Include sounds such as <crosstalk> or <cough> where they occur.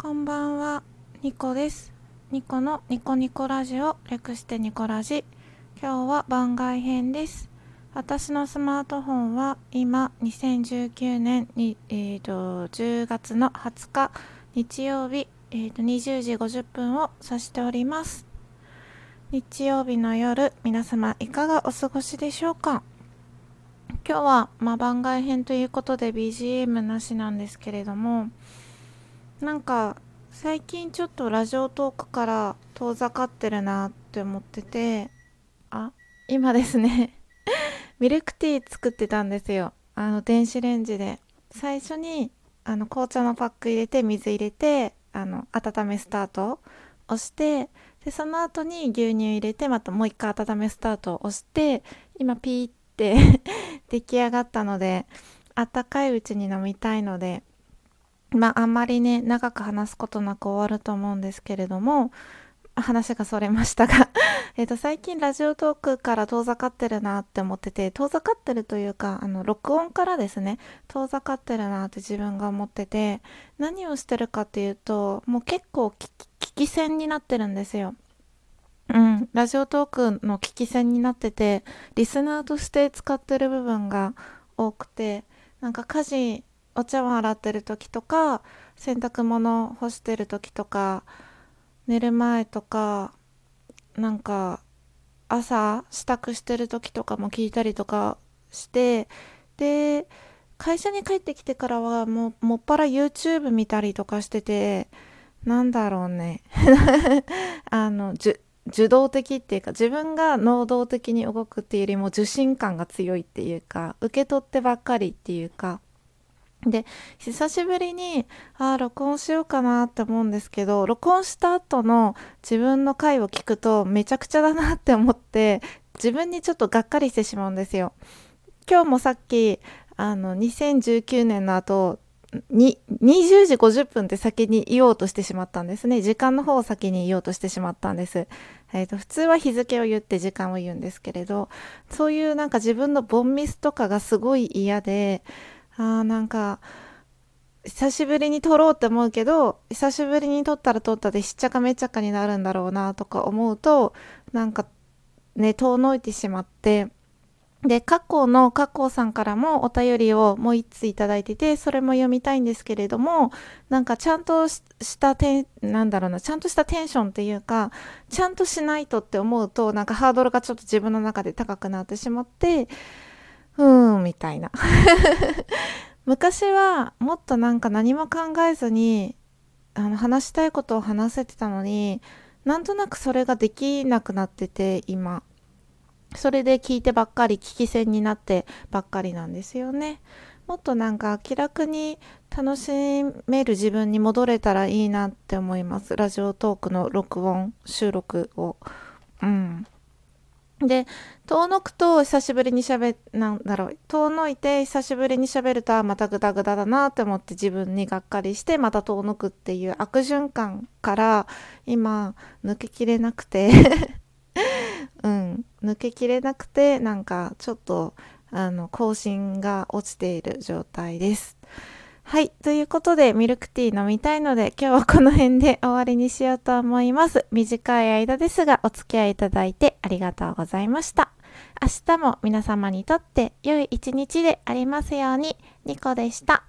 こんばんは、ニコです。ニコのニコニコラジオ、略してニコラジ。今日は番外編です。私のスマートフォンは今、2019年に、えー、と10月の20日、日曜日、えー、と20時50分を指しております。日曜日の夜、皆様いかがお過ごしでしょうか？今日は、まあ、番外編ということで BGM なしなんですけれどもなんか最近ちょっとラジオトークから遠ざかってるなって思ってて。あ今ですね。<laughs> ミルクティー作ってたんですよ。あの電子レンジで。最初にあの紅茶のパック入れて水入れてあの温めスタートをしてでその後に牛乳入れてまたもう一回温めスタートを押して今ピーって <laughs> 出来上がったのであったかいうちに飲みたいのでまああんまりね長く話すことなく終わると思うんですけれども話がそれましたが <laughs> えと最近ラジオトークから遠ざかってるなって思ってて遠ざかってるというかあの録音からですね遠ざかってるなって自分が思ってて何をしてるかっていうともう結構聞き聞き戦になってるんですよ。うん、ラジオトークの聞き戦になっててリスナーとして使ってる部分が多くてなんか家事お茶碗洗ってる時とか洗濯物干してる時とか寝る前とかなんか朝支度してる時とかも聞いたりとかしてで会社に帰ってきてからはもうもっぱら YouTube 見たりとかしててなんだろうね。<laughs> あの受動的っていうか自分が能動的に動くっていうよりも受信感が強いっていうか受け取ってばっかりっていうかで久しぶりにああ録音しようかなって思うんですけど録音した後の自分の回を聞くとめちゃくちゃだなって思って自分にちょっとがっかりしてしまうんですよ。今日もさっきあの2019年の後に20時50分って先に言おうとしてしまったんですね時間の方を先に言おうとしてしまったんです、えーと、普通は日付を言って時間を言うんですけれどそういうなんか自分のボンミスとかがすごい嫌であーなんか久しぶりに撮ろうって思うけど久しぶりに撮ったら撮ったでしっちゃかめっちゃかになるんだろうなとか思うとなんかね遠のいてしまってで、過去の過去さんからもお便りをもう一ついただいてて、それも読みたいんですけれども、なんかちゃんとしたテン、なんだろうな、ちゃんとしたテンションっていうか、ちゃんとしないとって思うと、なんかハードルがちょっと自分の中で高くなってしまって、うーん、みたいな。<laughs> 昔はもっとなんか何も考えずに、あの話したいことを話せてたのに、なんとなくそれができなくなってて、今。それで聞いてばっかり聞き戦になってばっかりなんですよね。もっとなんか気楽に楽しめる自分に戻れたらいいなって思います。ラジオトークの録音、収録を。うん。で、遠のくと久しぶりに喋なんだろう、遠のいて久しぶりに喋るとまたグダグダだなって思って自分にがっかりしてまた遠のくっていう悪循環から今抜けきれなくて <laughs> うん、抜けきれなくてなんかちょっとあの更新が落ちている状態です。はい。ということで、ミルクティー飲みたいので、今日はこの辺で終わりにしようと思います。短い間ですが、お付き合いいただいてありがとうございました。明日も皆様にとって良い一日でありますように、ニコでした。